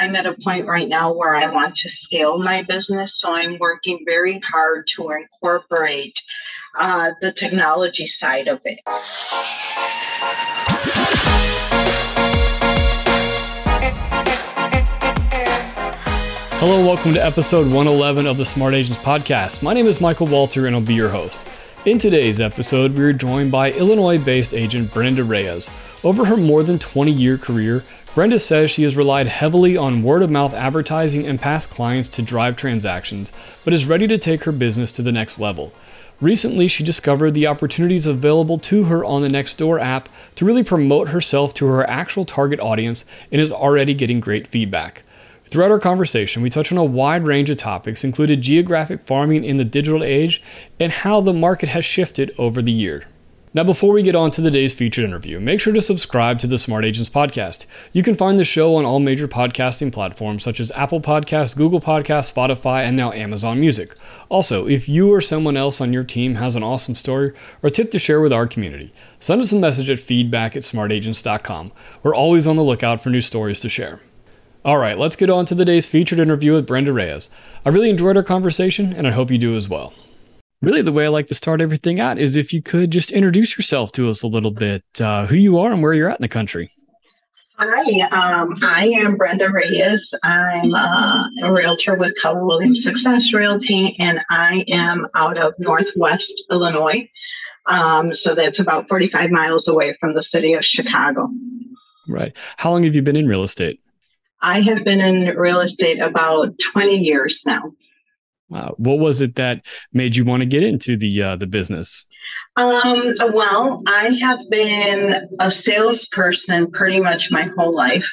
I'm at a point right now where I want to scale my business. So I'm working very hard to incorporate uh, the technology side of it. Hello, welcome to episode 111 of the Smart Agents Podcast. My name is Michael Walter, and I'll be your host. In today's episode, we are joined by Illinois based agent Brenda Reyes. Over her more than 20 year career, Brenda says she has relied heavily on word of mouth advertising and past clients to drive transactions, but is ready to take her business to the next level. Recently, she discovered the opportunities available to her on the Nextdoor app to really promote herself to her actual target audience and is already getting great feedback. Throughout our conversation, we touch on a wide range of topics, including geographic farming in the digital age and how the market has shifted over the year. Now, before we get on to the day's featured interview, make sure to subscribe to the Smart Agents podcast. You can find the show on all major podcasting platforms such as Apple Podcasts, Google Podcasts, Spotify, and now Amazon Music. Also, if you or someone else on your team has an awesome story or tip to share with our community, send us a message at feedback at smartagents.com. We're always on the lookout for new stories to share. All right, let's get on to the day's featured interview with Brenda Reyes. I really enjoyed our conversation, and I hope you do as well. Really, the way I like to start everything out is if you could just introduce yourself to us a little bit, uh, who you are and where you're at in the country. Hi, um, I am Brenda Reyes. I'm uh, a realtor with Keller Williams Success Realty, and I am out of Northwest Illinois. Um, so that's about 45 miles away from the city of Chicago. Right. How long have you been in real estate? I have been in real estate about 20 years now. Wow. What was it that made you want to get into the uh, the business? Um, well, I have been a salesperson pretty much my whole life.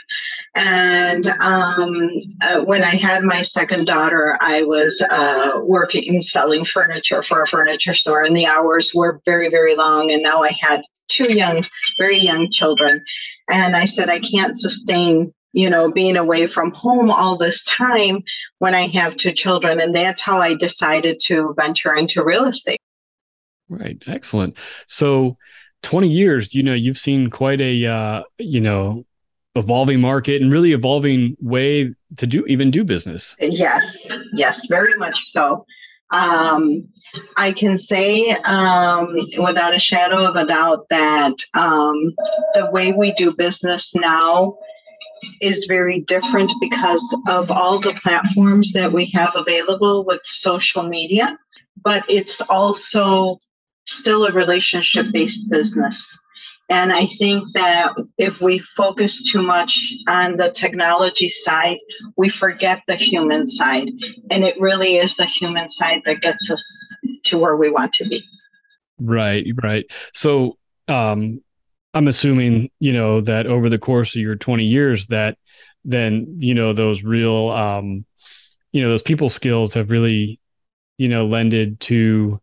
And um, uh, when I had my second daughter, I was uh, working selling furniture for a furniture store, and the hours were very, very long. And now I had two young, very young children. And I said, I can't sustain you know, being away from home all this time when I have two children. And that's how I decided to venture into real estate. Right. Excellent. So, 20 years, you know, you've seen quite a, uh, you know, evolving market and really evolving way to do even do business. Yes. Yes. Very much so. Um, I can say um, without a shadow of a doubt that um, the way we do business now is very different because of all the platforms that we have available with social media, but it's also still a relationship based business. And I think that if we focus too much on the technology side, we forget the human side. And it really is the human side that gets us to where we want to be. Right, right. So, um, I'm assuming, you know, that over the course of your 20 years that then, you know, those real um, you know, those people skills have really, you know, lended to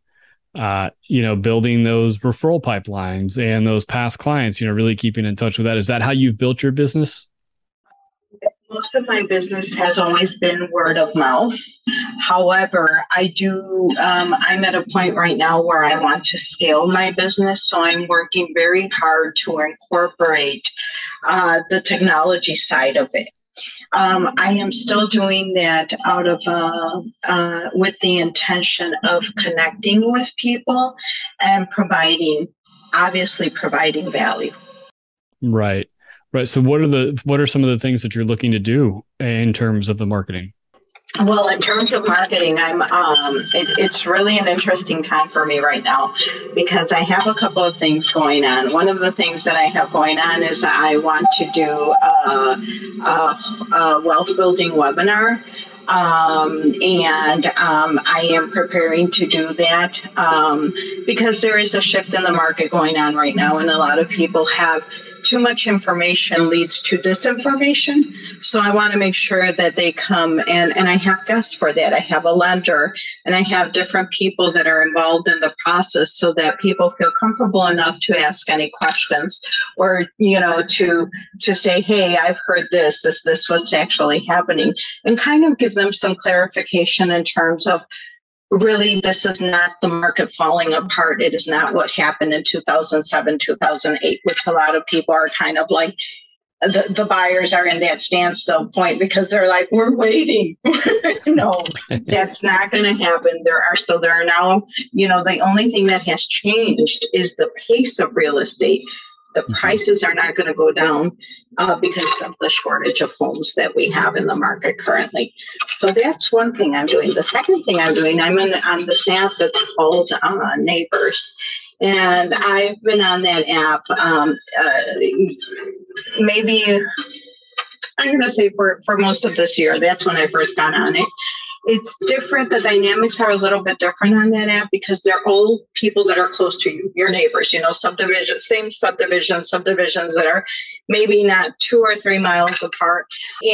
uh, you know, building those referral pipelines and those past clients, you know, really keeping in touch with that. Is that how you've built your business? Most of my business has always been word of mouth. However, I do, um, I'm at a point right now where I want to scale my business. So I'm working very hard to incorporate uh, the technology side of it. Um, I am still doing that out of uh, uh, with the intention of connecting with people and providing, obviously, providing value. Right. Right. So what are the what are some of the things that you're looking to do in terms of the marketing? Well, in terms of marketing, I'm um, it, it's really an interesting time for me right now because I have a couple of things going on. One of the things that I have going on is I want to do a, a, a wealth building webinar um, and um, I am preparing to do that um, because there is a shift in the market going on right now, and a lot of people have too much information leads to disinformation. So I want to make sure that they come and, and I have guests for that. I have a lender and I have different people that are involved in the process so that people feel comfortable enough to ask any questions or, you know, to to say, hey, I've heard this, is this what's actually happening? And kind of give them some clarification in terms of really this is not the market falling apart it is not what happened in 2007 2008 which a lot of people are kind of like the, the buyers are in that standstill point because they're like, we're waiting. no, that's not going to happen. There are still, there are now, you know, the only thing that has changed is the pace of real estate. The mm-hmm. prices are not going to go down uh, because of the shortage of homes that we have in the market currently. So that's one thing I'm doing. The second thing I'm doing, I'm in, on this app that's called uh, Neighbors. And I've been on that app um, uh, maybe I'm going to say for, for most of this year. That's when I first got on it it's different. The dynamics are a little bit different on that app because they're all people that are close to you, your neighbors, you know, subdivision, same subdivision, subdivisions that are maybe not two or three miles apart.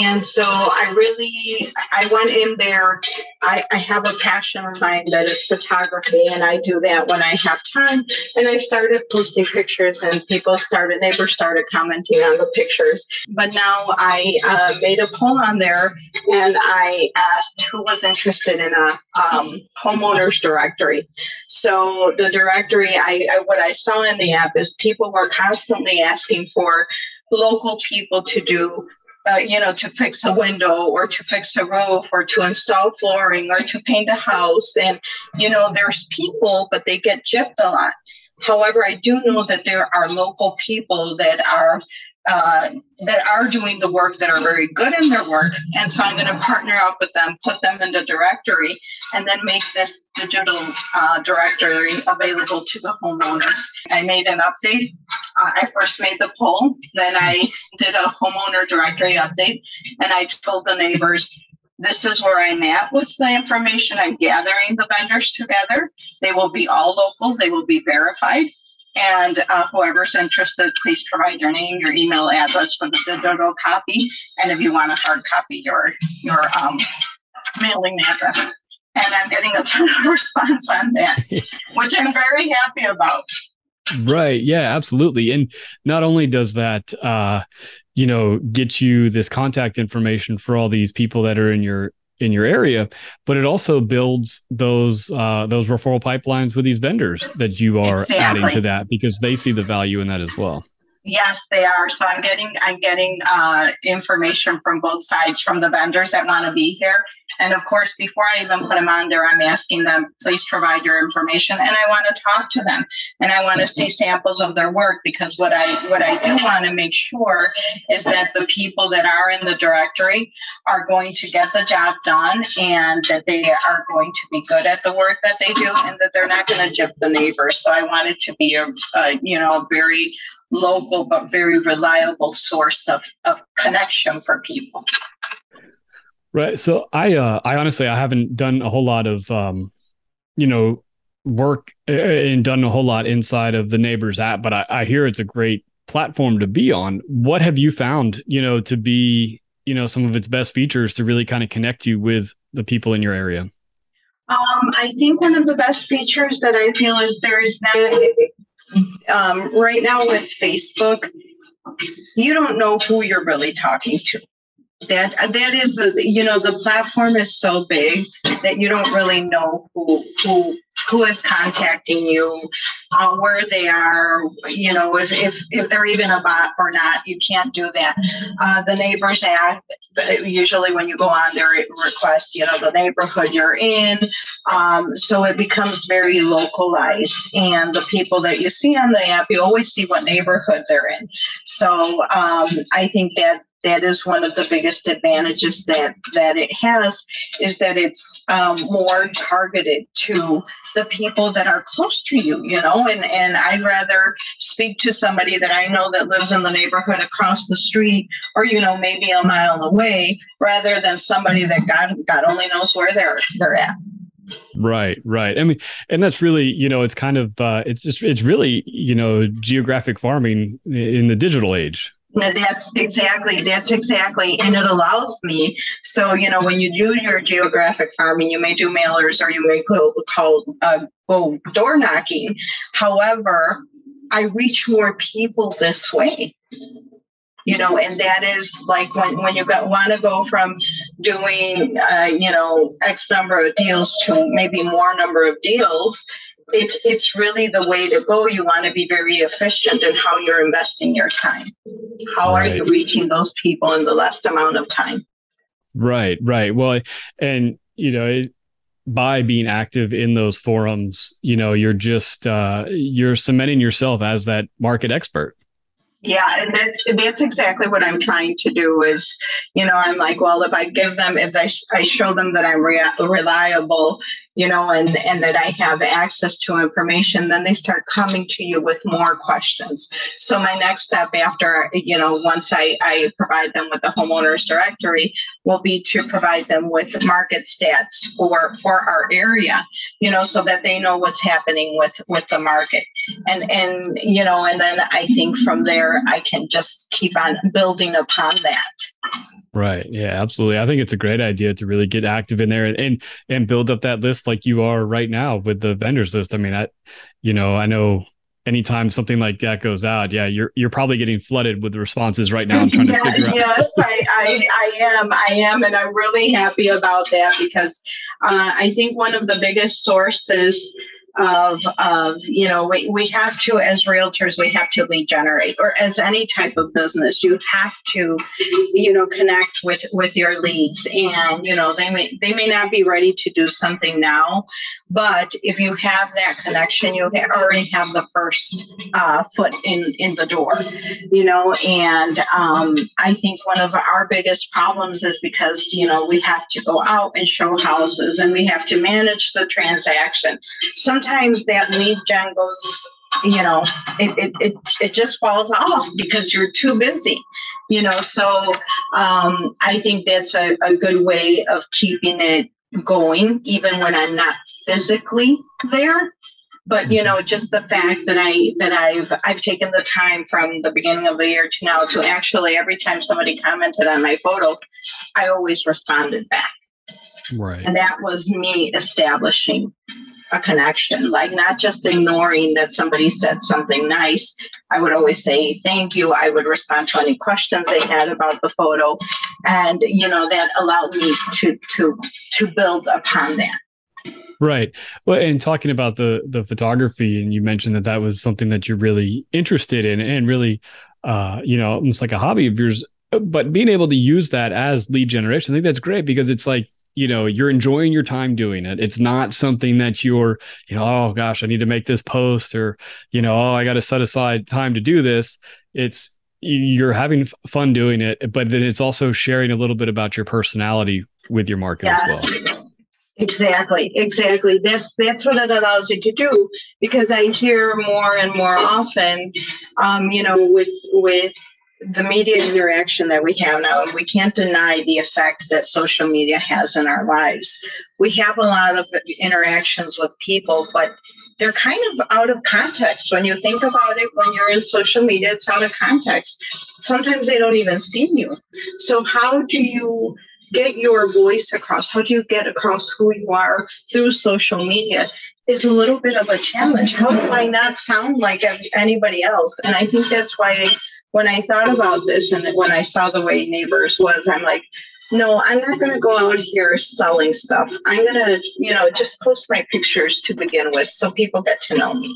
And so I really, I went in there. I, I have a passion of mine that is photography, and I do that when I have time. And I started posting pictures, and people started, neighbors started commenting on the pictures. But now I uh, made a poll on there, and I asked who was was interested in a um, homeowners directory. So the directory, I, I what I saw in the app is people were constantly asking for local people to do uh, you know, to fix a window or to fix a roof or to install flooring or to paint a house. And, you know, there's people, but they get gypped a lot. However, I do know that there are local people that are uh, that are doing the work that are very good in their work. And so I'm going to partner up with them, put them in the directory, and then make this digital uh, directory available to the homeowners. I made an update. Uh, I first made the poll, then I did a homeowner directory update, and I told the neighbors, this is where I'm at with the information. I'm gathering the vendors together. They will be all local, they will be verified. And uh, whoever's interested, please provide your name, your email address for the digital copy, and if you want a hard copy, your your um, mailing address. And I'm getting a ton of response on that, which I'm very happy about. Right. Yeah, absolutely. And not only does that, uh, you know, get you this contact information for all these people that are in your in your area, but it also builds those uh, those referral pipelines with these vendors that you are exactly. adding to that because they see the value in that as well. Yes, they are. So I'm getting I'm getting uh, information from both sides, from the vendors that want to be here, and of course, before I even put them on there, I'm asking them, please provide your information, and I want to talk to them, and I want to see samples of their work because what I what I do want to make sure is that the people that are in the directory are going to get the job done, and that they are going to be good at the work that they do, and that they're not going to gyp the neighbors. So I want it to be a, a you know very local but very reliable source of, of connection for people. Right. So I uh I honestly I haven't done a whole lot of um you know work and done a whole lot inside of the neighbors app, but I, I hear it's a great platform to be on. What have you found, you know, to be, you know, some of its best features to really kind of connect you with the people in your area? Um, I think one of the best features that I feel is there's that um, right now with Facebook, you don't know who you're really talking to. That that is, you know, the platform is so big that you don't really know who who who is contacting you, uh, where they are, you know, if, if, if they're even a bot or not, you can't do that. Uh, the Neighbors Act, usually when you go on there, it requests, you know, the neighborhood you're in. Um, so it becomes very localized. And the people that you see on the app, you always see what neighborhood they're in. So um, I think that that is one of the biggest advantages that that it has is that it's um, more targeted to the people that are close to you you know and and i'd rather speak to somebody that i know that lives in the neighborhood across the street or you know maybe a mile away rather than somebody that god god only knows where they're they're at Right, right. I mean, and that's really, you know, it's kind of, uh, it's just, it's really, you know, geographic farming in the digital age. That's exactly, that's exactly, and it allows me. So, you know, when you do your geographic farming, you may do mailers or you may go, call, uh, go door knocking. However, I reach more people this way you know and that is like when, when you want to go from doing uh, you know x number of deals to maybe more number of deals it's it's really the way to go. You want to be very efficient in how you're investing your time. How right. are you reaching those people in the less amount of time? Right, right. Well, and you know, it, by being active in those forums, you know, you're just uh, you're cementing yourself as that market expert. Yeah, and that's that's exactly what I'm trying to do. Is you know, I'm like, well, if I give them, if I, I show them that I'm re- reliable, you know, and, and that I have access to information, then they start coming to you with more questions. So my next step after, you know, once I, I provide them with the homeowners directory will be to provide them with market stats for, for our area, you know, so that they know what's happening with, with the market. And, and, you know, and then I think from there, I can just keep on building upon that. Right. Yeah, absolutely. I think it's a great idea to really get active in there and, and and build up that list like you are right now with the vendors list. I mean, I you know, I know anytime something like that goes out, yeah, you're you're probably getting flooded with responses right now. I'm trying yeah, to figure out. Yes, I, I, I am. I am, and I'm really happy about that because uh, I think one of the biggest sources of, of you know we, we have to as realtors we have to lead generate or as any type of business you have to you know connect with with your leads. And you know they may they may not be ready to do something now but if you have that connection you already have the first uh, foot in in the door you know? And um, i think one of our biggest problems is because you know we have to go out and show houses and we have to manage the transaction. Sometimes sometimes that lead gen goes you know it, it, it, it just falls off because you're too busy you know so um, i think that's a, a good way of keeping it going even when i'm not physically there. But you know just the fact that i that i've i've taken the time from the beginning of the year to now to actually every time somebody commented on my photo i always responded back. Right. And that was me establishing a connection, like not just ignoring that somebody said something nice. I would always say thank you. I would respond to any questions they had about the photo. And, you know, that allowed me to to to build upon that. Right. Well, and talking about the the photography, and you mentioned that that was something that you're really interested in, and really, uh, you know, almost like a hobby of yours. But being able to use that as lead generation, I think that's great because it's like you know you're enjoying your time doing it it's not something that you're you know oh gosh i need to make this post or you know oh i got to set aside time to do this it's you're having fun doing it but then it's also sharing a little bit about your personality with your market yes. as well Exactly, exactly. That's that's what it allows you to do because I hear more and more often, um, you know, with with the media interaction that we have now, and we can't deny the effect that social media has in our lives. We have a lot of interactions with people, but they're kind of out of context. When you think about it, when you're in social media, it's out of context. Sometimes they don't even see you. So, how do you get your voice across? How do you get across who you are through social media? Is a little bit of a challenge. How do I not sound like anybody else? And I think that's why when I thought about this and when I saw the way Neighbors was, I'm like, no, I'm not going to go out here selling stuff. I'm going to, you know, just post my pictures to begin with so people get to know me.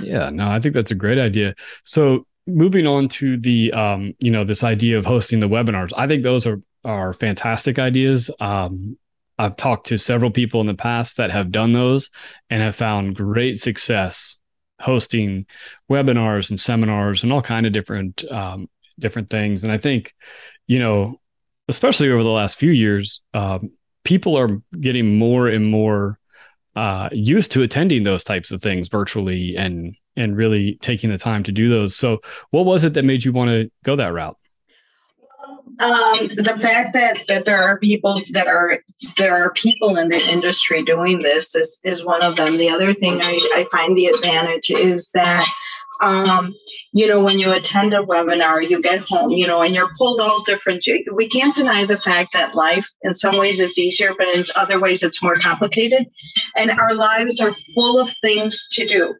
Yeah, no, I think that's a great idea. So moving on to the, um, you know, this idea of hosting the webinars, I think those are are fantastic ideas. Um, I've talked to several people in the past that have done those and have found great success hosting webinars and seminars and all kind of different um, different things. And I think, you know, especially over the last few years, um, people are getting more and more uh, used to attending those types of things virtually and and really taking the time to do those. So, what was it that made you want to go that route? Um, the fact that that there are people that are there are people in the industry doing this is, is one of them. The other thing I, I find the advantage is that um, you know, when you attend a webinar, you get home, you know, and you're pulled all different. We can't deny the fact that life, in some ways, is easier, but in other ways, it's more complicated. And our lives are full of things to do.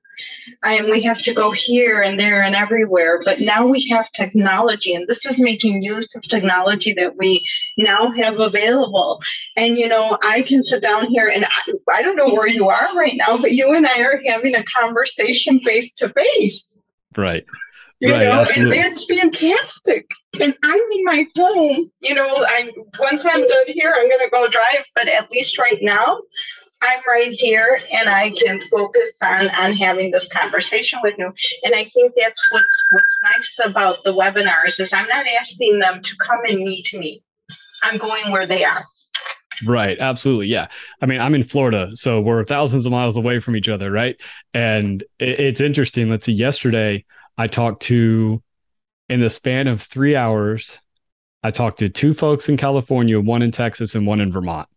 And we have to go here and there and everywhere. But now we have technology, and this is making use of technology that we now have available. And you know, I can sit down here, and I, I don't know where you are right now, but you and I are having a conversation face to face. Right. You right, know, absolutely. and that's fantastic. And I'm in my home. You know, I once I'm done here, I'm gonna go drive. But at least right now, I'm right here and I can focus on on having this conversation with you. And I think that's what's what's nice about the webinars is I'm not asking them to come and meet me. I'm going where they are. Right. Absolutely. Yeah. I mean, I'm in Florida, so we're thousands of miles away from each other, right? And it, it's interesting. Let's see. Yesterday, I talked to, in the span of three hours, I talked to two folks in California, one in Texas, and one in Vermont.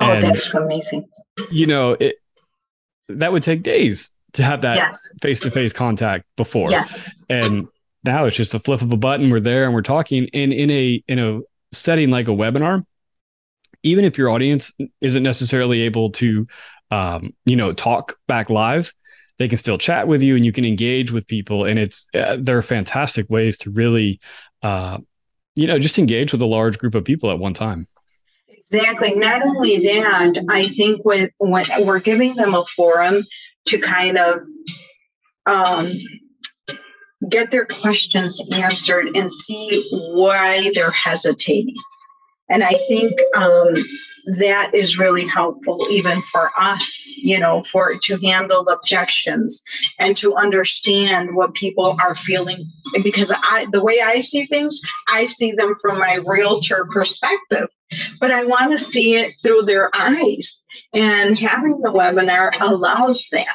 Oh, And, that's amazing. you know, it that would take days to have that face to face contact before. Yes. and now it's just a flip of a button we're there and we're talking and in a in a setting like a webinar even if your audience isn't necessarily able to um, you know talk back live they can still chat with you and you can engage with people and it's uh, there are fantastic ways to really uh, you know just engage with a large group of people at one time Exactly. Not only that, I think with when we're giving them a forum to kind of um, get their questions answered and see why they're hesitating. And I think um, that is really helpful, even for us, you know, for to handle objections and to understand what people are feeling. Because I, the way I see things, I see them from my realtor perspective but I want to see it through their eyes. And having the webinar allows that.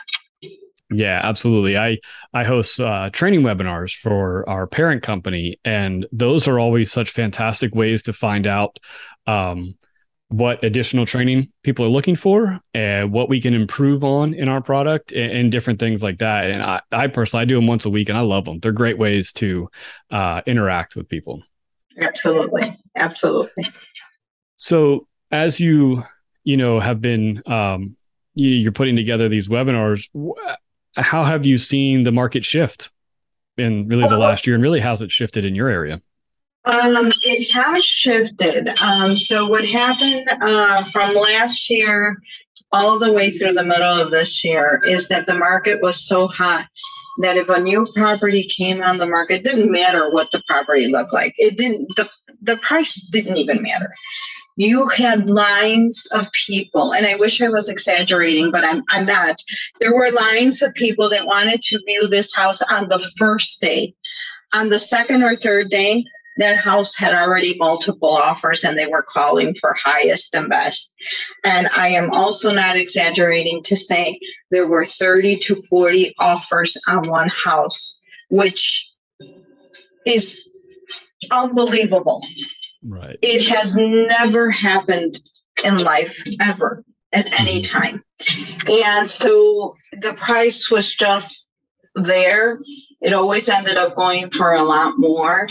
Yeah, absolutely. I I host uh, training webinars for our parent company, and those are always such fantastic ways to find out um, what additional training people are looking for and what we can improve on in our product and, and different things like that. And I, I personally I do them once a week, and I love them. They're great ways to uh, interact with people. Absolutely. Absolutely. So as you you know have been um, you, you're putting together these webinars, how have you seen the market shift in really the last year, and really how's it shifted in your area? Um, it has shifted. Um, so what happened uh, from last year all the way through the middle of this year is that the market was so hot that if a new property came on the market, it didn't matter what the property looked like. It didn't the the price didn't even matter. You had lines of people, and I wish I was exaggerating, but I'm I'm not. There were lines of people that wanted to view this house on the first day. On the second or third day, that house had already multiple offers and they were calling for highest and best. And I am also not exaggerating to say there were 30 to 40 offers on one house, which is unbelievable. Right. It has never happened in life ever at any mm-hmm. time. And so the price was just there. It always ended up going for a lot more.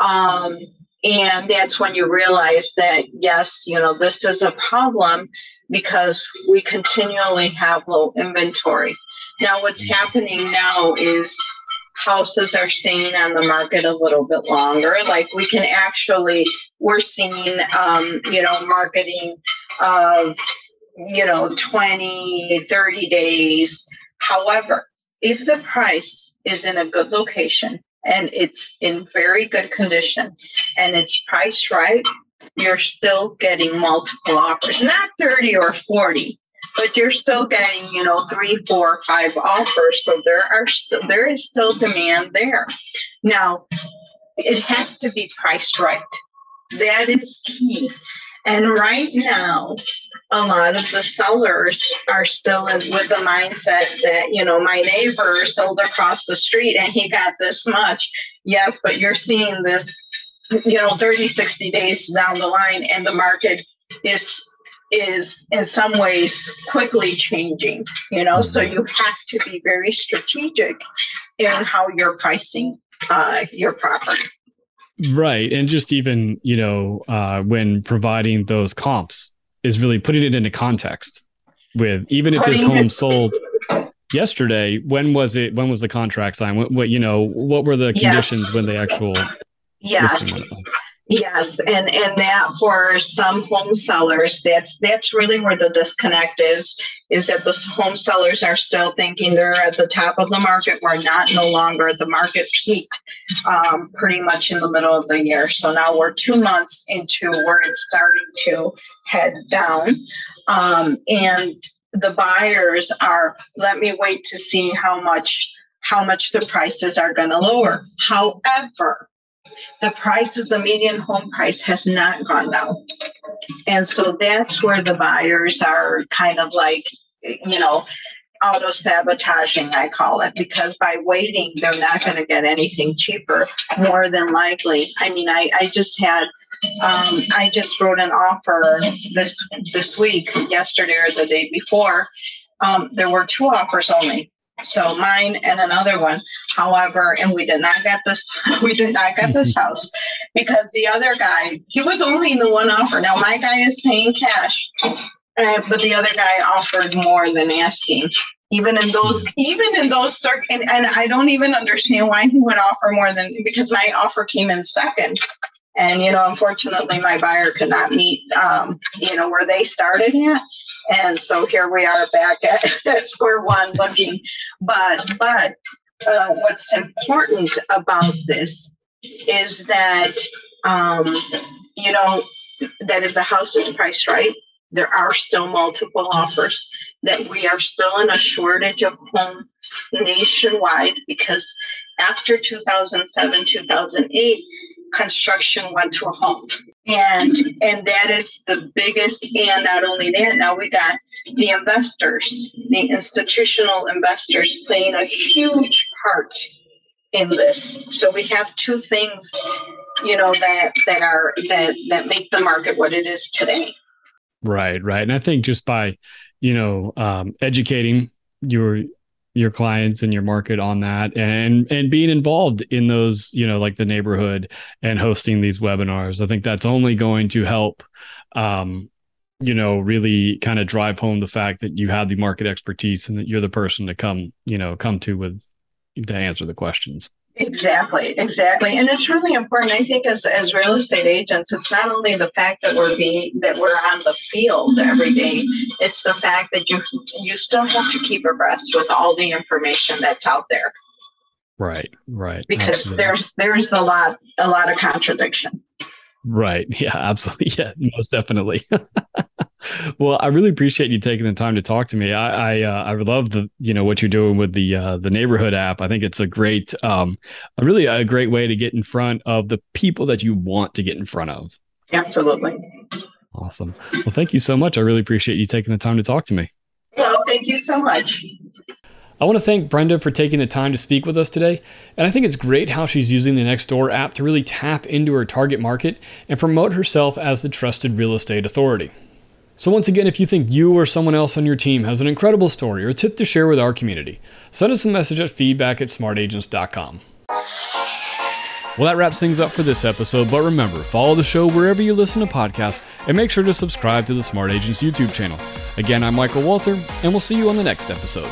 Um, and that's when you realize that, yes, you know, this is a problem because we continually have low inventory. Now, what's happening now is houses are staying on the market a little bit longer. Like we can actually, we're seeing, um, you know, marketing of, you know, 20, 30 days. However, if the price is in a good location and it's in very good condition and it's priced right, you're still getting multiple offers, not 30 or 40, but you're still getting, you know, three, four, five offers. So there are still, there is still demand there. Now, it has to be priced right. That is key. And right now, a lot of the sellers are still with the mindset that, you know, my neighbor sold across the street and he got this much. Yes, but you're seeing this, you know, 30, 60 days down the line and the market is is in some ways quickly changing, you know, so you have to be very strategic in how you're pricing uh, your property. Right. And just even, you know, uh, when providing those comps is really putting it into context with even if this home sold yesterday. When was it? When was the contract signed? What, what you know? What were the conditions yes. when the actual? Yes. Yes, and and that for some home sellers, that's that's really where the disconnect is. Is that the home sellers are still thinking they're at the top of the market. We're not no longer the market peaked, um, pretty much in the middle of the year. So now we're two months into where it's starting to head down, um, and the buyers are. Let me wait to see how much how much the prices are going to lower. However the price of the median home price has not gone down. And so that's where the buyers are kind of like, you know, auto sabotaging, I call it, because by waiting, they're not going to get anything cheaper, more than likely. I mean, I, I just had um, I just wrote an offer this this week, yesterday or the day before. Um, there were two offers only. So mine and another one. However, and we did not get this, we did not get this house because the other guy, he was only in the one offer. Now my guy is paying cash, uh, but the other guy offered more than asking. Even in those, even in those, and, and I don't even understand why he would offer more than because my offer came in second. And you know, unfortunately, my buyer could not meet, um, you know, where they started at. And so here we are back at, square one looking. But but uh, what's important about this is that um, you know that if the house is priced right, there are still multiple offers. That we are still in a shortage of homes nationwide because after 2007 2008 construction went to a halt and and that is the biggest and not only that now we got the investors the institutional investors playing a huge part in this. So we have two things you know that that are that that make the market what it is today. Right right. And i think just by you know um, educating your your clients and your market on that and and being involved in those you know like the neighborhood and hosting these webinars. I think that's only going to help um you know really kind of drive home the fact that you have the market expertise and that you're the person to come you know come to with to answer the questions Exactly, exactly. And it's really important. I think as, as real estate agents, it's not only the fact that we're being that we're on the field every day, it's the fact that you you still have to keep abreast with all the information that's out there. Right, right. Because absolutely. there's there's a lot a lot of contradiction. Right. Yeah, absolutely. Yeah, most definitely. well, I really appreciate you taking the time to talk to me. I I, uh, I love the you know what you're doing with the uh, the neighborhood app. I think it's a great, um, a really a great way to get in front of the people that you want to get in front of. Absolutely. Awesome. Well, thank you so much. I really appreciate you taking the time to talk to me. Well, thank you so much. I want to thank Brenda for taking the time to speak with us today, and I think it's great how she's using the Nextdoor app to really tap into her target market and promote herself as the trusted real estate authority. So, once again, if you think you or someone else on your team has an incredible story or tip to share with our community, send us a message at feedback at smartagents.com. Well, that wraps things up for this episode, but remember, follow the show wherever you listen to podcasts and make sure to subscribe to the Smart Agents YouTube channel. Again, I'm Michael Walter, and we'll see you on the next episode.